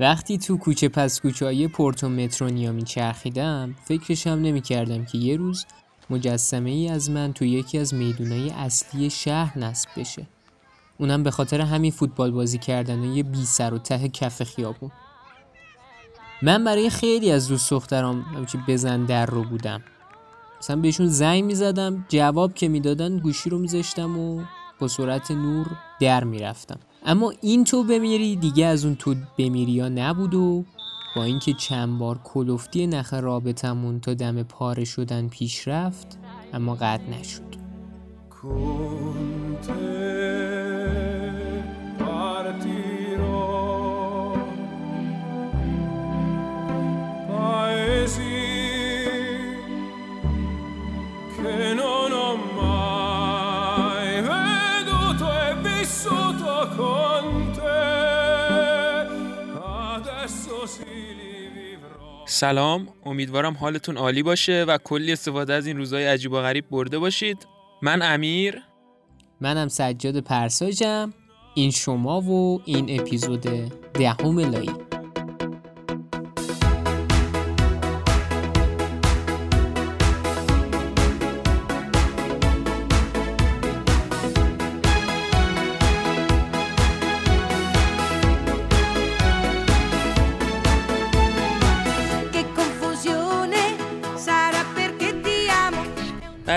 وقتی تو کوچه پس کوچه های پورتو مترونیا میچرخیدم فکرشم نمی کردم که یه روز مجسمه ای از من تو یکی از میدونای اصلی شهر نصب بشه. اونم به خاطر همین فوتبال بازی کردن و یه بی سر و ته کف خیابون. من برای خیلی از دوست دخترام همچی بزن در رو بودم. مثلا بهشون زنگ می‌زدم جواب که می‌دادن گوشی رو میذاشتم و با سرعت نور در می‌رفتم. اما این تو بمیری دیگه از اون تو بمیری یا نبود و با اینکه چند بار کلفتی نخ رابطمون تا دم پاره شدن پیش رفت اما قد نشد. سلام. امیدوارم حالتون عالی باشه و کلی استفاده از این روزهای عجیب و غریب برده باشید. من امیر. منم سجاد پرساجم این شما و این اپیزود دهم لایی.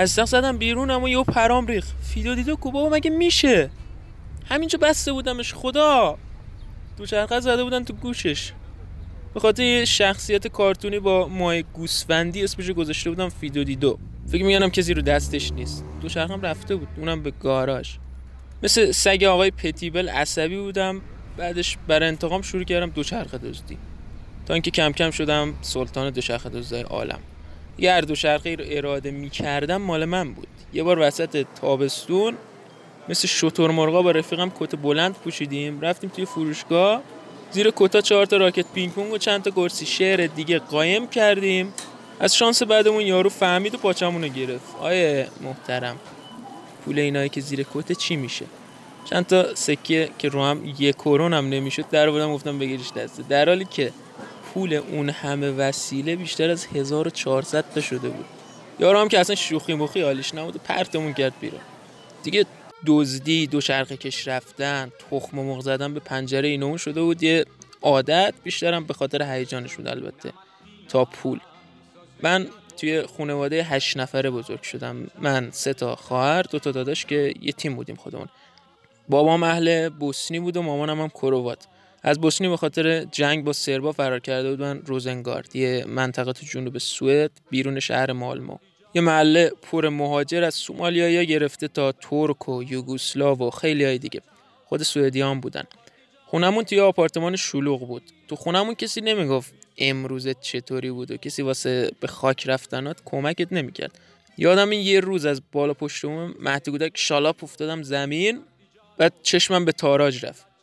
استخر زدم بیرون اما یهو پرام ریخت فیدو دیدو کو بابا مگه میشه؟ همینجا بسته بودمش خدا! دوچرخه زده بودن تو گوشش. به خاطر یه شخصیت کارتونی با موهای گوسفندی اسمش گذاشته بودم فیدو دیدو. فکر می‌کنم کسی رو دستش نیست. دوچرخم رفته بود اونم به گاراژ. مثل سگ آقای پتیبل عصبی بودم بعدش برای انتقام شروع کردم دوچرخه دزدی. تا اینکه کم کم شدم سلطان دوچرخه دزدای عالم. یه دو شرقی رو اراده می‌کردم مال من بود. یه بار وسط تابستون مثل شطور مرغا با رفیقم کت بلند پوشیدیم. رفتیم توی فروشگاه. زیر کتا چهار تا راکت پینگ پونگ و چند تا گرسی شعر دیگه قایم کردیم. از شانس بعدمون یارو فهمید و پاچمون گرفت. آیه محترم پول اینایی که زیر کت چی میشه؟ چند تا سکه که رو هم یک کرون هم نمی‌شد. در بودم گفتم بگیرش دسته. در حالی که پول اون همه وسیله بیشتر از 1400 تا شده بود. یارو هم که اصلا شوخی مخی حالیش نبود پرتمون کرد بیرون. دیگه دزدی دو شرق کش رفتن تخم و مرغ زدن به پنجره اینو شده بود. یه عادت بیشترم به خاطر هیجانش بود البته. تا پول. من توی خانواده هشت نفره بزرگ شدم. من سه تا خواهر دو تا داداش که یه تیم بودیم خودمون. بابام اهل بوسنی بود و مامانم هم کروات. از بوسنی به خاطر جنگ با سربا فرار کرده بودن روزنگارد یه منطقه تو جنوب سوئد بیرون شهر مالمو. یه محله پر مهاجر از سومالیایی گرفته تا ترک و یوگوسلاو و خیلی های دیگه. خود سوئدیان بودن. خونمون توی آپارتمان شلوغ بود. تو خونمون کسی نمی‌گفت امروزت چطوری بود و کسی واسه به خاک رفتنات کمکت نمی‌کرد. یادم این یه روز از بالا پشتمون مهدی گودک شالاپ افتادم زمین بعد چشمم به تاراج رفت.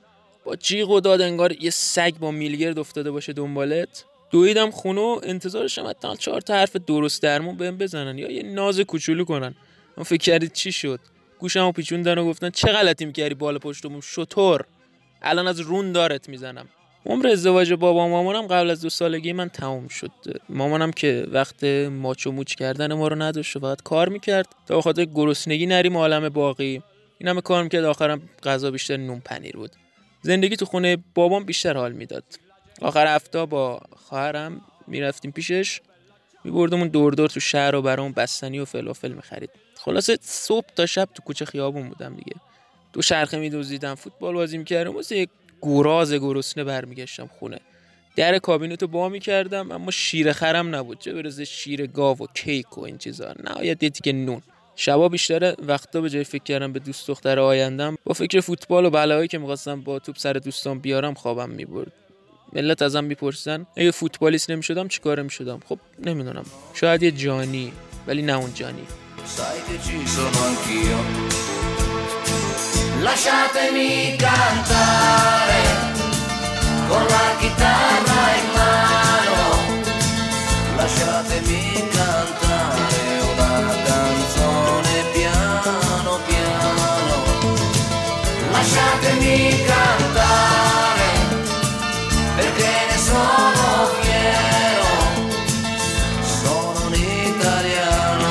با جیغ و داد انگار یه سگ با میلگرد افتاده باشه دنبالت. دویدم خونه و انتظارشم حتی چهار تا حرف درست درمون بهم بزنن یا یه ناز کوچولو کنن. من فکر کردید چی شد؟ گوشمو پیچوندن و گفتن چه غلطی می‌کردی بالا پشتمون؟ شطور. الان از رون دارت می‌زنم. عمر ازدواج بابا مامانم قبل از دو سالگی من تموم شد. مامانم که وقت ماچو موچ کردن ما رو نداشت و کار می‌کرد. تا خاطر گرسنگی نریم عالم باقی. این همه کار می‌کرد آخرم غذا بیشتر نون پنیر بود. زندگی تو خونه بابام بیشتر حال می‌داد. آخر هفته با خواهرم می‌رفتیم پیشش. میبردمون دور دور تو شهر و برامون بستنی و فلافل می‌خرید. خلاصه صبح تا شب تو کوچه خیابون بودم دیگه. دو شرخه میدوزیدم فوتبال بازی می‌کردم. واسه یک گراز گرسنه برمیگشتم خونه. در کابینتو با می‌کردم اما شیر خرم نبود. چه برسه شیر گاو و کیک و این چیزا. نهایت یه نون. شبا بیشتر وقتا به جای فکر کردم به دوست دختر آیندم با فکر فوتبال و بلایی که می‌خواستم با توپ سر دوستان بیارم خوابم می‌برد. ملت ازم می‌پرسن اگه فوتبالیست نمی‌شدم چیکاره می‌شدم؟ خب نمی‌دونم. شاید یه جانی ولی نه اون جانی. Lasciatemi cantare con la chitarra in mano. Lasciatemi lasciatemi cantare, perché sono fiero, sono un italiano.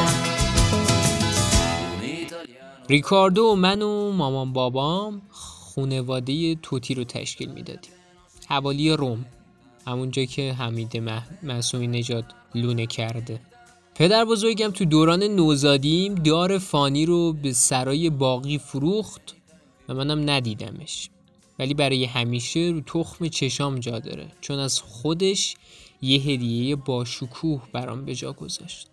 Un italiano. ریکاردو و من و مامان بابام خونواده توتی رو تشکیل می‌دادیم حوالی روم همونجا که حمید معصومی نجات لونه کرده پدر بزرگم تو دوران نوزادیم دار فانی رو به سرای باقی فروخت و منم ندیدمش. ولی برای همیشه رو تخم چشام جا داره. چون از خودش یه هدیه با شکوه برام به جا گذاشت.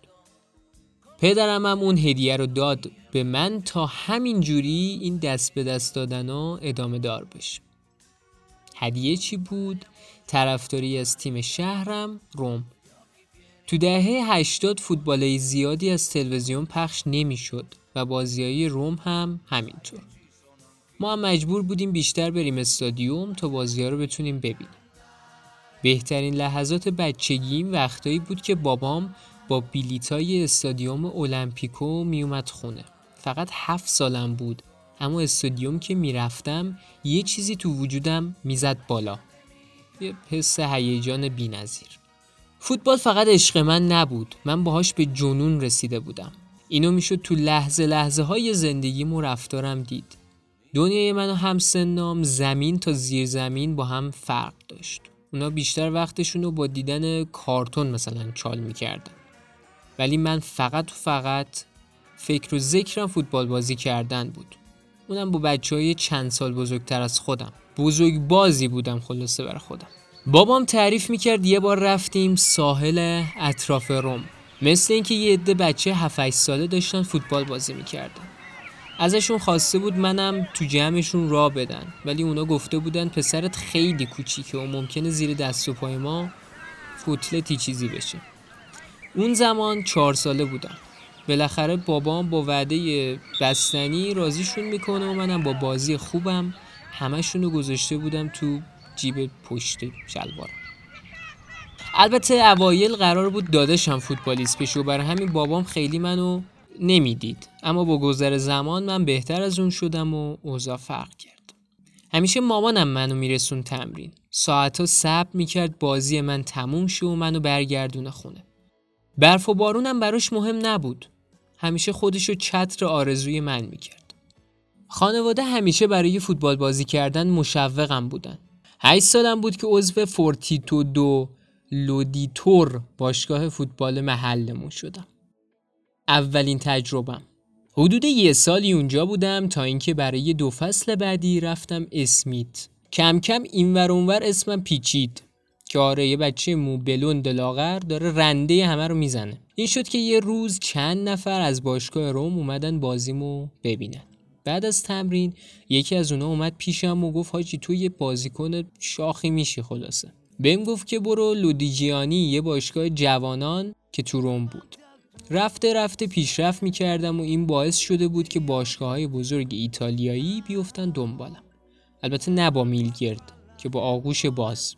پدرم هم اون هدیه رو داد به من تا همین جوری این دست به دست دادن ها ادامه دار بشه. هدیه چی بود؟ طرفداری از تیم شهرم روم. تو دهه 80 فوتبال زیادی از تلویزیون پخش نمی‌شد و بازیایی روم هم همینطور. ما هم مجبور بودیم بیشتر بریم استادیوم تا بازی ها رو بتونیم ببینیم. بهترین لحظات بچگیم وقتایی بود که بابام با بیلیتای استادیوم المپیکو میومد خونه. فقط هفت سالم بود اما استادیوم که می‌رفتم یه چیزی تو وجودم می‌زد بالا. یه حس هیجان بینظیر. فوتبال فقط عشق من نبود من باهاش به جنون رسیده بودم. اینو می‌شد تو لحظه لحظه های زندگیم و رفتارم دید. دنیای من و همسنام زمین تا زیر زمین با هم فرق داشت. اونا بیشتر وقتشون رو با دیدن کارتون مثلا چال می‌کردن. ولی من فقط و فقط فکر و ذکرم فوتبال بازی کردن بود. اونم با بچه های چند سال بزرگتر از خودم. بزرگ بازی بودم خلاصه بر خودم. بابام تعریف می‌کرد یه بار رفتیم ساحل اطراف روم. مثل اینکه یه عده بچه 7 ساله داشتن فوتبال بازی می‌کردن. ازشون خواسته بود منم تو جمعشون را بدن. ولی اونا گفته بودن پسرت خیلی کوچیکه و ممکنه زیر دست و پای ما فوتلتی چیزی بشه. اون زمان چهار ساله بودم. بالاخره بابام با وعده بستنی رازیشون می‌کنه و منم با بازی خوبم همشون رو گذاشته بودم تو جیب پشت شلوارم. البته اوایل قرار بود داداشم فوتبالیست بشه و برای همین بابام خیلی منو نمی‌دید. اما با گذر زمان من بهتر از اون شدم و اوضاع فرق کرد. همیشه مامانم منو میرسون تمرین. ساعتا صبر می‌کرد بازی من تموم شه و منو برگردونه خونه. برف و بارونم براش مهم نبود. همیشه خودشو چتر آرزوی من می‌کرد. خانواده همیشه برای فوتبال بازی کردن مشوقم بودن. هشت سالم بود که عضو فورتیتودو لودیتور باشگاه فوتبال محلمون شدم. اولین تجربم. حدود یه سالی اونجا بودم تا اینکه برای دو فصل بعدی رفتم اسمیت. کم کم اینور اونور اسمم پیچید. که آره یه بچه مو بلوند لاغر داره رنده همه رو می‌زنه. این شد که یه روز چند نفر از باشگاه روم اومدن بازیمو ببینن. بعد از تمرین یکی از اونا اومد پیشم و گفت حاجی تو یه بازیکن شاخی میشی خلاصه. بهم گفت که برو لودیجیانی یه باشگاه جوانان که تو روم بود. رفته رفته پیشرفت می‌کردم و این باعث شده بود که باشگاه های بزرگ ایتالیایی بیفتن دنبالم البته نه با میلگرد که با آغوش باز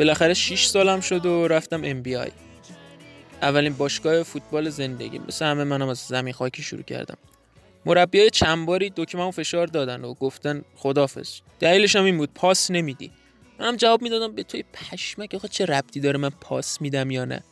بالاخره 6 سالم شد و رفتم ام بی آی. اولین باشگاه فوتبال زندگی. مثل همه منم از زمین خاکی شروع کردم. مربی های چند باری دکمه فشار دادن و گفتن خدافز دلیلش هم این بود پاس نمیدی. منم جواب می‌دادم به توی پشمک آخه چه ربطی داره من پاس میدم یا نه؟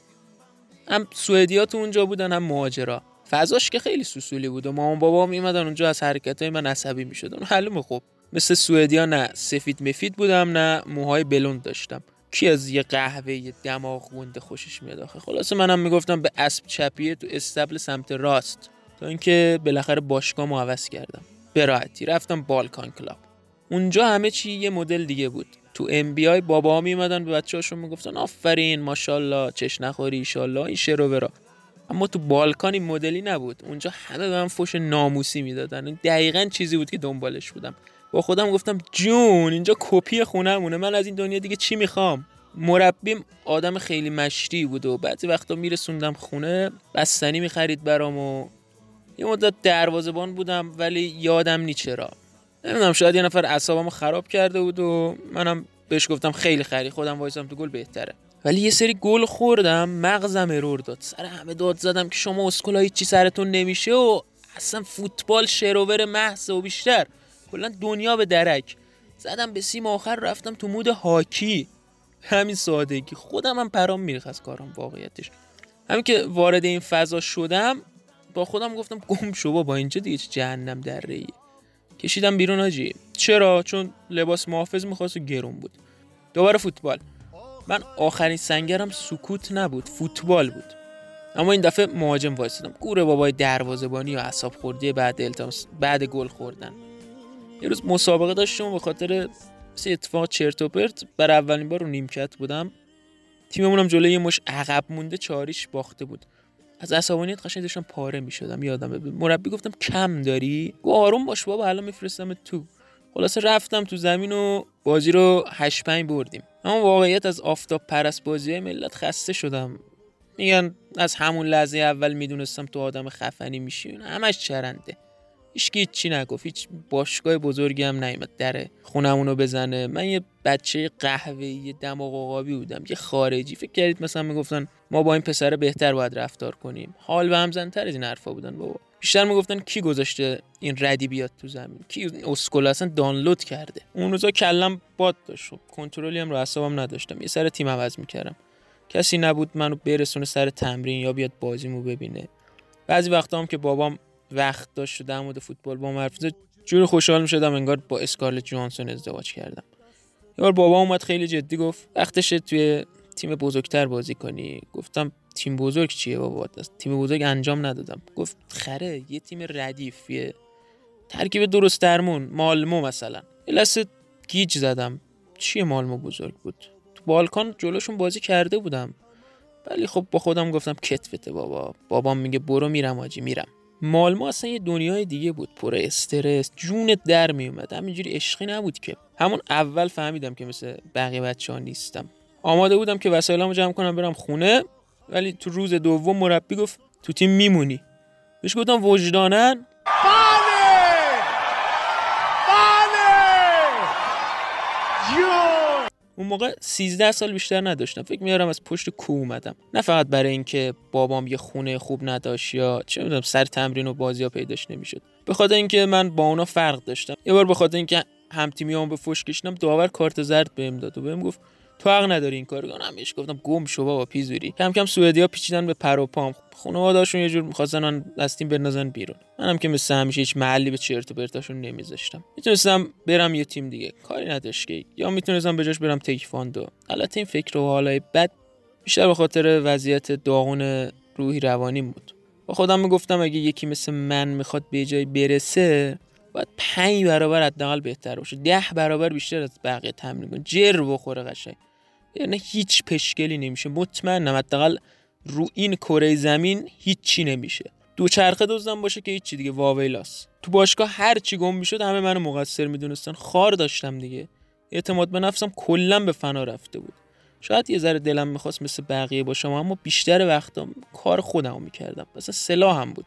هم سوئدیات اونجا بودن هم مهاجرا. فضاش که خیلی سوسولی بود و مامان بابا میمدن اونجا از حرکت های من عصبی می‌شدن. حلم خوب مثل سوئدیا نه سفید مفید بودم نه موهای بلوند داشتم. کی از یه قهوه دماغ گنده خوشش میاد آخه؟ خلاصه منم می‌گفتم به اسب چپیه تو اصطبل سمت راست. تا اینکه بالاخره باشگاه عوض کردم. و رفتم بالکان کلاب. اونجا همه چی یه مدل دیگه بود. تو MBI بابا ها میومدن به بچه‌هاشون می‌گفتن آفرین ماشاءالله چش نخوری ایشالله این شر و ورا اما تو بالکان این مدلی نبود. اونجا همه به من فوش ناموسی می‌دادن. دقیقا چیزی بود که دنبالش بودم. با خودم گفتم جون اینجا کپی خونمونه من از این دنیا دیگه چی می‌خوام؟ مربیم آدم خیلی مشتی بود و بعضی وقتا میرسوندم خونه بستنی می‌خرید برام و یه مدت دروازبان بودم ولی یادم نی چرا. نمی‌دونم شاید یه نفر اعصابمو خراب کرده بود و منم بهش گفتم خیلی خری خودم وایسم تو گل بهتره. ولی یه سری گل خوردم مغزم ارور داد. سر همه داد زدم که شما اسکولا چی سرتون نمیشه و اصلا فوتبال شروور محض و بیشتر. کلا دنیا به درک. زدم به سیم آخر رفتم تو مود هاکی. همین سادگی. خودم هم پرام میریخ از کارم واقعیتش. همین که وارد این فضا شدم با خودم گفتم گم شو با اینجا دیگه جهنم در ریه کشیدم بیرون آجی. چرا؟ چون لباس محافظ می‌خواست و گرون بود. دوباره فوتبال. من آخرین سنگرم سکوت نبود فوتبال بود. اما این دفعه مهاجم وایسادم گوره بابای دروازه‌بانی و اعصاب خوردی بعد التماس بعد گل خوردن. یه روز مسابقه داشتم به خاطر سه اتفاق چرت و پرت. بر اولین بار رو نیمکت بودم. تیممونم جلوی یه مش عقب مونده چاریش باخته بود. از عصبانیت قشنگ داشتم پاره می‌شدم. یادم مربی گفتم کم داری؟ گو آروم باش بابا الان میفرستم تو. خلاصه رفتم تو زمین و بازی رو 8 5 بردیم. اما واقعیت از آفتاب پرست بازی ملت خسته شدم. میگن از همون لحظه اول می‌دونستم تو آدم خفنی میشی. همش چرنده. هیچ چی نگفت. هیچ باشگاه بزرگی هم نیومد در خونمونو بزنه. من یه بچه قهوه‌ای دماغ عقابی بودم. یه خارجی. فکر کردید مثلا می‌گفتن ما با این پسر بهتر باید رفتار کنیم. حال به هم زنتر از این حرفا بودن بابا. بیشتر می‌گفتن کی گذاشته این ردی بیاد تو زمین؟ کی اسکول اصلا دانلود کرده؟ اون روزا کلم باد داشت. خب کنترلی هم رو حسابم نداشتم. یه سر تیم عوض می‌کردم. کسی نبود منو برسونه سر تمرین یا بیاد بازیمو ببینه. بعضی وقتا هم که بابام وقت داشت در مورد فوتبال با حرف جوری خوشحال می‌شدم انگار با اسکارلت جوانسون ازدواج کردم. یه بار بابا اومد خیلی جدی گفت وقتش توی تیم بزرگتر بازی کنی. گفتم تیم بزرگ چیه بابا؟ تیم بزرگ انجام ندادم. گفت خره یه تیم ردیف یه ترکیب درست درمون مالمو مثلا. یه گیج زدم. چیه مالمو بزرگ بود؟ تو بالکان جلوشون بازی کرده بودم. ولی خب با خودم گفتم کتفته بابا. بابام میگه برو میرم آجی میرم. مالمو اصلا یه دنیای دیگه بود. پر استرس جونت در میومد. همینجوری عشقی نبود که. همون اول فهمیدم که مثل بقیه بچه ها نیستم. آماده بودم که وسایلمو جمع کنم برم خونه. ولی تو روز دوم مربی گفت تو تیم میمونی. بهش گفتم وجدانن. اون موقع 13 سال بیشتر نداشتم. فکر میارم از پشت کو اومدم. نه فقط برای اینکه بابام یه خونه خوب نداشت یا چه می‌دونم سر تمرین و بازی ها پیداش نمی‌شد. به خاطر اینکه من با اونا فرق داشتم. یه بار به خاطر اینکه هم تیمیام به فوش کشیدم داور کارت زرد بهم داد و بهم گفت تو حق نداری این کارو کنم. بهش گفتم گم شو بابا پیزوری کم کم سوئدیا پیچیدن به پر و پام. خانواده‌هاشون یه جور می‌خواستن از تیم بندازن بیرون. منم که مثل همیشه هیچ محلی به چرت و پرتاشون نمیذاشتم. می‌تونستم برم یه تیم دیگه. کاری نداشت که. یا می‌تونستم به جاش برم تکواندو البته این فکر و حالای بد بیشتر به خاطر وضعیت داغون روحی روانی بود. با خودم می‌گفتم اگه یکی مثل من می‌خواد به جای برسه باید پنج برابر حداقل بهتر باشه. ده برابر بیشتر از بقیه تمرین کنه. جر بخوره قشنگ. یعنی هیچ پشکلی نمیشه. مطمئنم حداقل رو این کره زمین هیچی نمیشه. دوچرخه دزدم باشه که هیچی دیگه. واویلاس تو باشگاه هر چی گم می‌شد همه منو مقصر می‌دونستن. خار داشتم دیگه. اعتماد به نفسم کلا به فنا رفته بود. شاید یه ذره دلم می‌خواست مثل بقیه باشم اما بیشتر وقتم کار خودمو می‌کردم. مثلا سلاحم بود.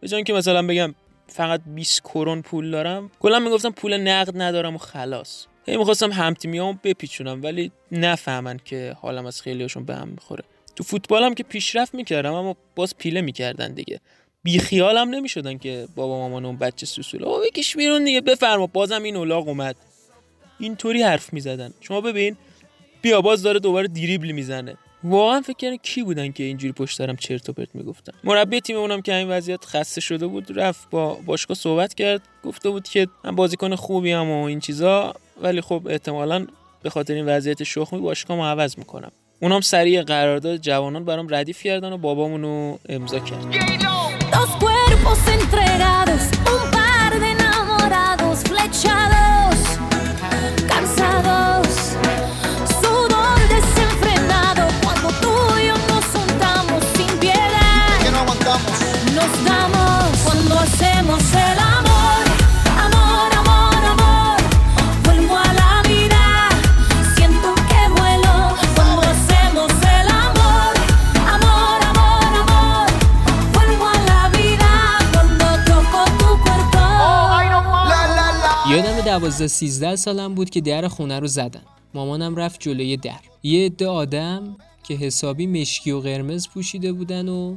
به که مثلا بگم فقط 20 کرون پول دارم کلا می‌گفتم پول نقد ندارم و خلاص. هی می‌خواستم همتیمیامو بپیچونم ولی نفهمن که حالم از خیلیاشون به هم می‌خوره. تو فوتبالم که پیشرفت می‌کردم اما باز پیله می‌کردن دیگه. بی خیالم نمی‌شدن که بابا مامان اون بچه سوسوله او بکش بیرون دیگه بفرما. بازم این اولاغ اومد. اینطوری حرف می‌زدن. شما ببین بیا باز داره دوباره دیریبل می‌زنه. واقعا فکر کردم کی بودن که اینجوری پشت سرم چرت و پرت می‌گفتن. مربی تیم اونم که این وضعیت خسته شده بود رفت با باشگاه صحبت کرد. گفته بود که من بازیکن خوبی هم و این چیزا. ولی خب احتمالا به خاطر این وضعیت شخمی باشگاه عوض می‌کنم. اونم سریع قرارداد جوانان برام ردیف کردن و بابامونو امضا کرد 12 13 سالم بود که در خونه رو زدن. مامانم رفت جلوی در. یه عده آدم که حسابی مشکی و قرمز پوشیده بودن و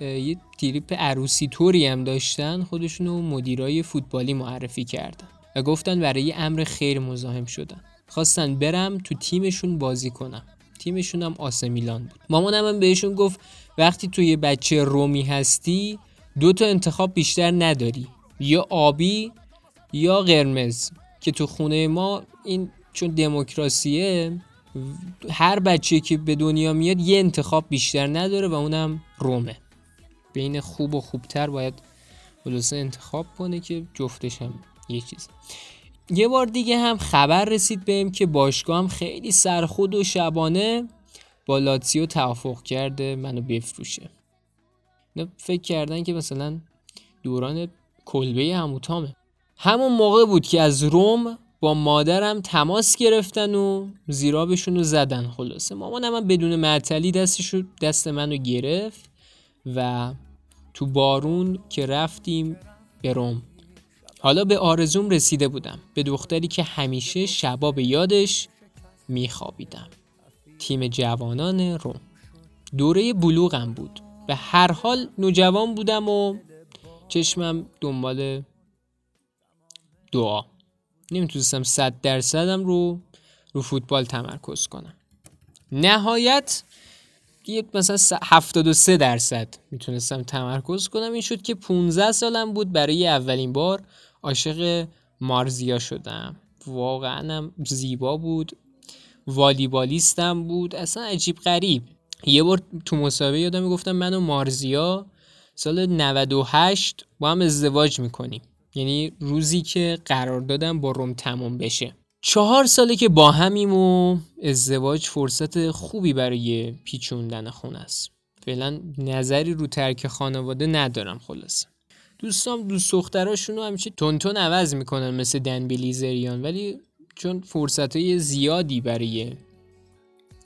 یه تریپ عروسی طوری هم داشتن خودشونو مدیرای فوتبالی معرفی کردن و گفتن برای امر خیر مزاحم شدن. خواستن برم تو تیمشون بازی کنم. تیمشون هم آسمیلان بود. مامانم هم بهشون گفت وقتی تو یه بچه رومی هستی دو تا انتخاب بیشتر نداری. یا آبی یا قرمز. که تو خونه ما این چون دموکراسیه هر بچه که به دنیا میاد یه انتخاب بیشتر نداره و اونم رومه. بین خوب و خوبتر باید خلاصه انتخاب کنه که جفتش هم یه چیز. یه بار دیگه هم خبر رسید بهم که باشگاه هم خیلی سرخود و شبانه با لاتسیو توافق کرده منو بفروشه. فکر کردن که مثلا دوران کلبه هموتامه همون موقع بود که از روم با مادرم تماس گرفتن و زیرابشون رو زدن. خلاصه مامانم هم بدون معطلی دستشو دست منو گرفت و تو بارون که رفتیم به روم. حالا به آرزوم رسیده بودم. به دختری که همیشه شبا به یادش میخوابیدم. تیم جوانان روم. دوره بلوغم بود. به هر حال نوجوان بودم و چشمم دنبال دعا. نمی‌تونستم صد درصدم رو رو فوتبال تمرکز کنم. نهایت یه مثلا 73 درصد می‌تونستم تمرکز کنم. این شد که 15 سالم بود برای اولین بار عاشق مارزیا شدم. واقعا زیبا بود. والیبالیستم بود. اصلا عجیب غریب. یه بار تو مسابقه یادم می‌گفتم من و مارزیا سال 98 با هم ازدواج می‌کنیم. یعنی روزی که قرار دادم با روم تمام بشه. چهار ساله که با همیم و ازدواج فرصت خوبی برای پیچوندن خونه است. فعلا نظری رو ترک خانواده ندارم خلاصه. دوستام دوست دختراشون رو همیشه تونتون عوض می‌کنن مثل دن بلیزریان ولی چون فرصت های زیادی برای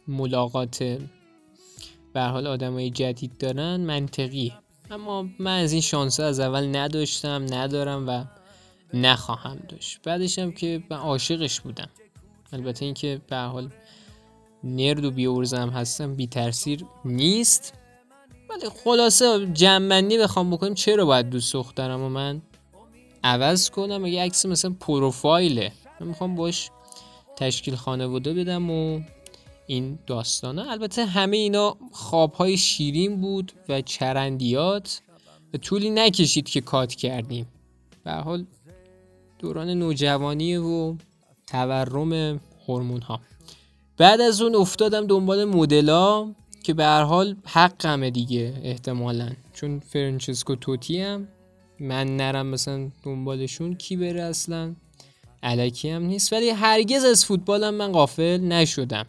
ملاقات به حال آدم های جدید دارن منطقی اما من از این شانس از اول نداشتم ندارم و نخواهم داشت. بعدش هم که من عاشقش بودم. البته اینکه به حال نرد و بیورزم هستم بی ترسیر نیست. ولی خلاصه جمعنی بخوام بکنیم چرا باید دوست دخترم و من عوض کنم؟ اگه عکس مثلا پروفایله؟ من می‌خوام باش تشکیل خانواده بدم و این داستانه. البته همه اینا خوابهای شیرین بود و چرندیات و طولی نکشید که کات کردیم. به حال دوران نوجوانی و تورم هورمون ها بعد از اون افتادم دنبال مدلا که به هر حال حقمه دیگه احتمالا. چون فرانچسکو توتی هم من نرم مثلا دنبالشون کی بره اصلا؟ علکی هم نیست. ولی هرگز از فوتبالم من قافل نشدم.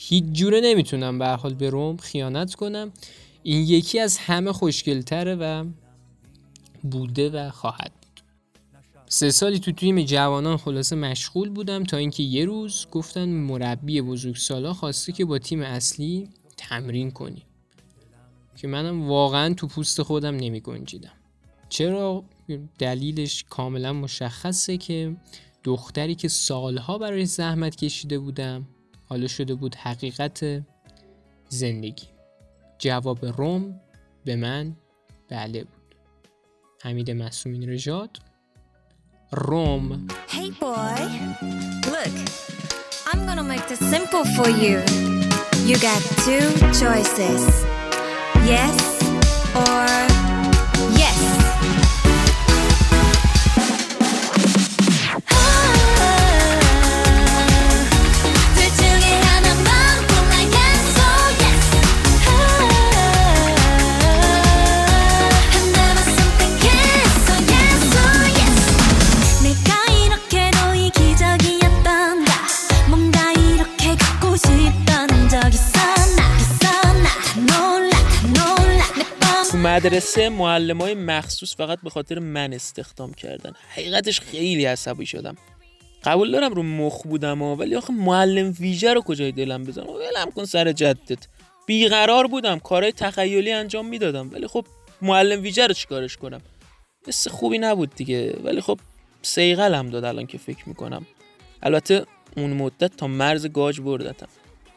هیچ جوره نمی‌تونم به حال به روم خیانت کنم. این یکی از همه خوشگلتره و بوده و خواهد بود. سه سالی تو تیم جوانان خلاصه مشغول بودم تا اینکه یه روز گفتن مربی بزرگسالا خواسته که با تیم اصلی تمرین کنیم. که منم واقعا تو پوست خودم نمی گنجیدم. چرا؟ دلیلش کاملا مشخصه که دختری که سالها برای زحمت کشیده بودم حالا شده بود حقیقت زندگی جواب روم به من بله بود حمید مسومین رجاد روم Hey boy, look, I'm gonna make this simple for you. You got two choices yes or مدرسه معلم های مخصوص فقط به خاطر من استخدام کردن. حقیقتش خیلی عصبی شدم. قبول دارم رو مخ بودم ولی آخه معلم ویژه رو کجای دلم بزنم ولم کن سر جدت. بیقرار بودم کارهای تخیلی انجام می‌دادم. ولی خب معلم ویژه رو چیکارش کنم؟ مثل خوبی نبود دیگه. ولی خب سیغل هم داد الان که فکر می‌کنم. البته اون مدت تا مرز گاج بردتم.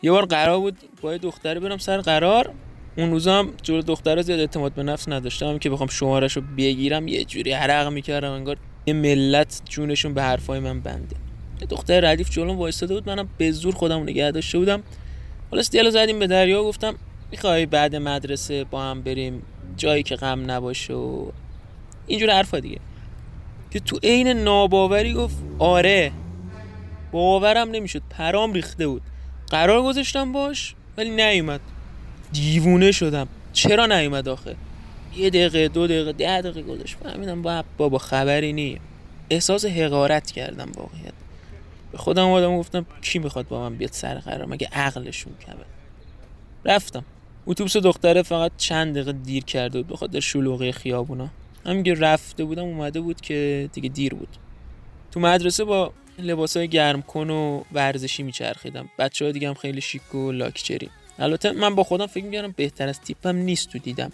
یه بار قرار بود با دختری برم سر قرار. اون روزا هم جور دختر زیاد اعتماد به نفس نداشتم که بخوام شمارش رو بگیرم یه جوری عرق می‌کردم انگار یه ملت جونشون به حرفای من بنده. یه دختر ردیف جلوم وایستاده بود منم به زور خودم نگه داشته بودم. حالا دیالو زدیم به دریا گفتم می‌خوای بعد مدرسه با هم بریم جایی که غم نباشه و اینجور حرفا دیگه. که تو عین ناباوری گفت آره باورم نمی‌شد پرام ریخته بود. قرار گذاشتم باش ولی نیومد. دیوونه شدم. چرا نیومد آخه؟ یه دقیقه دو دقیقه ده دقیقه گذاشت. فهمیدم با بابا خبری نی احساس حقارت کردم واقعیت. به خودم اومدم گفتم کی می‌خواد با من بیاد سر قرار؟ مگه عقلشون کمه؟ رفتم. اتوبوس دختره فقط چند دقیقه دیر کرده بود به خاطر شلوغی خیابونا. همین که رفته بودم اومده بود که دیگه دیر بود. تو مدرسه با لباسای گرم کن و ورزشی میچرخیدم. بچه ها دیگه هم خیلی شیک و لاکچری. البته من با خودم فکر می‌کردم بهتر از تیپم نیست تو دیدم.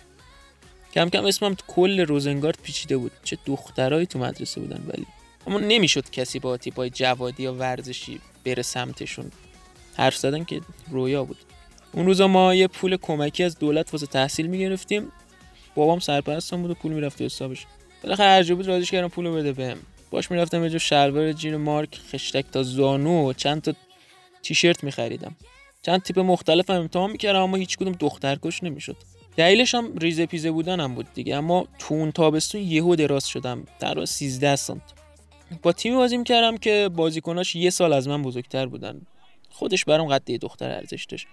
کم کم اسمم تو کل روزنگارد پیچیده بود. چه دخترایی تو مدرسه بودن ولی. اما نمی‌شد کسی با تیپای جوادی یا ورزشی بره سمتشون. حرف زدن که رویا بود. اون روزا ما یه پول کمکی از دولت واسه تحصیل می‌گرفتیم. بابام سرپرستم بود و پول می‌رفت حسابش. بالاخره هر بود راضیش کردم پولو بده بهم. باش می‌رفتم یه جو شلوار جین مارک خشتک تا زانو و چند تا تیشرت میخریدم. چند تیپ مختلف هم امتحان می‌کردم اما هیچ کدوم دخترکش نمی‌شد. دلیلش هم ریزه پیزه بودنم بود دیگه اما تو اون تابستون یهو دراز شدم در 13 سانت. با تیمی بازی می‌کردم که بازیکناش یه سال از من بزرگتر بودن. خودش برام قد دختر ارزش داشت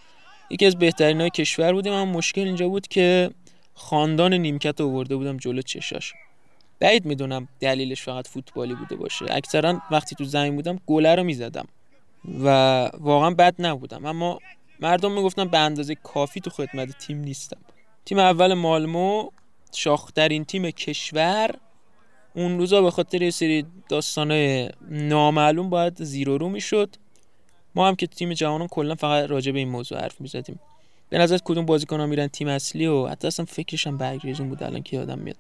یکی از بهترین های کشور بودیم اما مشکل اینجا بود که خاندان نیمکت آورده بودم جلو چشاش. بعید می‌دونم دلیلش فقط فوتبالی بوده باشه. اکثرا وقتی تو زمین بودم گله رو می‌زدم. و واقعا بد نبودم. اما مردم می‌گفتن به اندازه کافی تو خدمت تیم نیستم. تیم اول مالمو شاخترین تیم کشور اون روزا به خاطر یه سری داستانای نامعلوم باید زیرو رو می‌شد. ما هم که تیم جوانان کلا فقط راجع به این موضوع حرف می‌زدیم. به نظر کدوم بازیکن ها میرن تیم اصلی و حتی اصلا فکرش هم برگریزون بود الان که یادم میاد.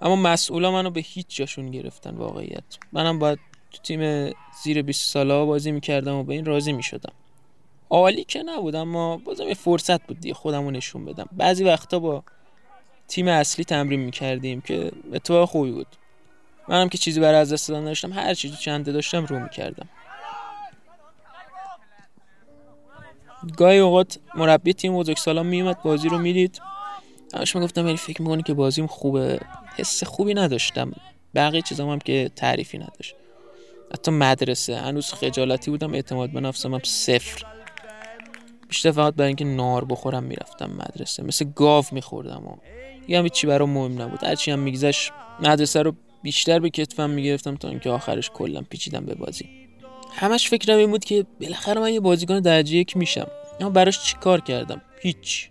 اما مسئولا منو به هیچ جاشون گرفتن واقعیت. منم باید تو تیم زیر 20 ساله بازی می‌کردم و به این راضی می‌شدم. عالی که نبود اما بازم یه فرصت بود دیگه خودمو نشون بدم. بعضی وقتا با تیم اصلی تمرین می‌کردیم که اتفاق خوبی بود. منم که چیزی برای از دست دادن داشتم هر چیزی چنده داشتم رو می‌کردم. گاهی اوقات مربی تیم بزرگسالا میومد بازی رو می‌دید. همش می‌گفتم ولی فکر می‌کنی که بازیم خوبه؟ حس خوبی نداشتم. بقیه چیزام هم که تعریفی نداشت. حتی مدرسه. هنوز خجالتی بودم اعتماد به نفسم هم صفر. بیشتر فقط برای اینکه نار بخورم می‌رفتم مدرسه. مثل گاو میخوردم و یه هم چی برام مهم نبود. هرچی هم میگذشت مدرسه رو بیشتر به کتفم می‌گرفتم تا اینکه آخرش کلا پیچیدم به بازی. همش فکرم این بود که بالاخره من یه بازیکن درجه یک میشم. اما براش چی کار کردم؟ هیچ.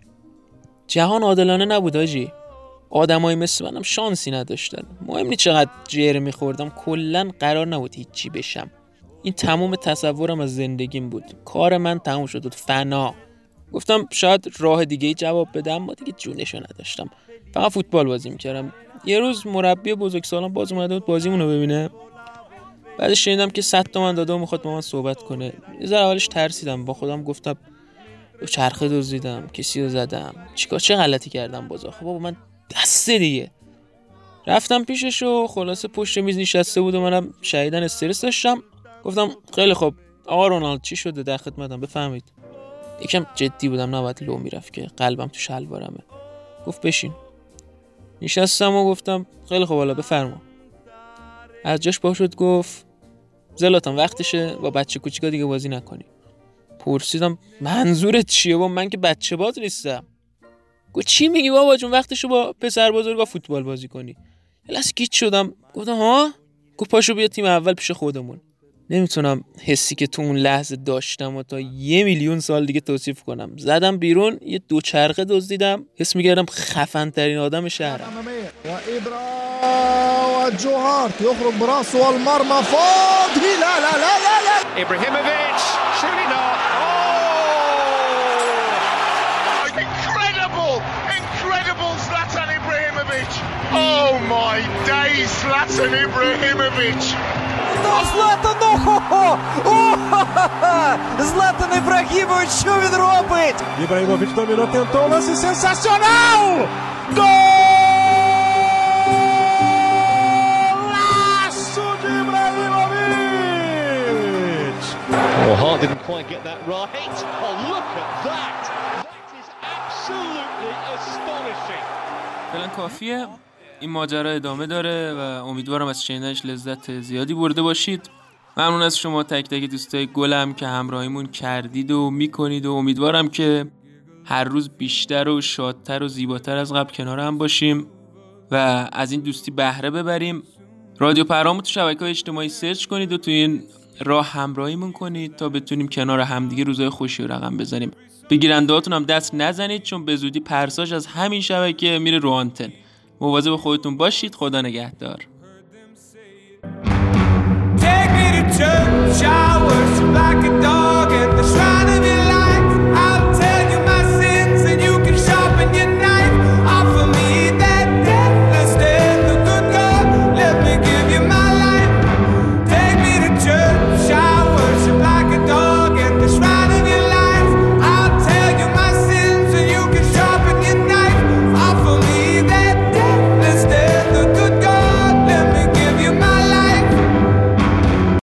جهان عادلانه نبود آجی. آدمای مثل منم شانسی نداشتن. مهم نیست چقدر جر میخوردم کلا قرار نبود هیچی بشم. این تمام تصورم از زندگیم بود. کار من تموم شد فنا. گفتم شاید راه دیگه جواب بدم ما دیگه جونشو نداشتم. فقط فوتبال بازی می‌کردم. یه روز مربی بزرگسالان باز اومده بود بازیمون رو ببینه. بعدش شنیدم که 100 تومن داده و می‌خواد با من صحبت کنه. یه ذره اولش ترسیدم. با خودم گفتم چرخه دزدیدم کسی رو زدم. چیکار چه غلطی کردم باز خب بابا من دسته دیگه. رفتم پیشش و خلاصه پشت میز نشسته بود و منم شهیدن استرس داشتم. گفتم خیلی خوب. آقا رونالد چی شده؟ در خدمتم. بفهمید یکم جدی بودم نباید لو می‌رفت که قلبم تو شلوارمه. گفت بشین. نشستم و گفتم خیلی خوب حالا بفرما. از جاش شد گفت زلاتان وقتشه با بچه کوچیکا دیگه بازی نکنی. پرسیدم منظورت چیه؟ با من که بچه باز نیستم. گفت چی میگی بابا جون؟ وقتشو با پسر بزرگا فوتبال بازی کنی. لحظه گیت شدم. گفتم ها؟ گفت پاشو بیا تیم اول پیش خودمون. نمی‌تونم حسی که تو اون لحظه داشتم و تا یه میلیون سال دیگه توصیف کنم. زدم بیرون یه دوچرخه دزدیدم. حس می‌کردم خفن ترین آدم شهرم. جوهارت يخرج براسه والمرمى فاضي لا لا لا لا Zlatan Ibrahimovic! Zlatan, Златан, охо-хо! Златан Ібрагімович, що він Ibrahimovic dominou, tentou lance лance sensacional! Golaço de Ibrahimovic! Well, Hart didn't quite get that right. Oh, look at that! That is absolutely astonishing. Felan این ماجرا ادامه داره و امیدوارم از شنیدنش لذت زیادی برده باشید. ممنون از شما تک تک دوستای گلم که همراهیمون کردید و می‌کنید و امیدوارم که هر روز بیشتر و شادتر و زیباتر از قبل کنار هم باشیم و از این دوستی بهره ببریم. رادیو پرامو تو شبکه های اجتماعی سرچ کنید و تو این راه همراهیمون کنید تا بتونیم کنار همدیگه روزای خوشی و رقم بزنیم. به گیرنده هم دست نزنید چون به زودی پرساش از همین شبکه میره رو آنتن مواظب خودتون باشید خدا نگهدار Take me to church, worship like a dog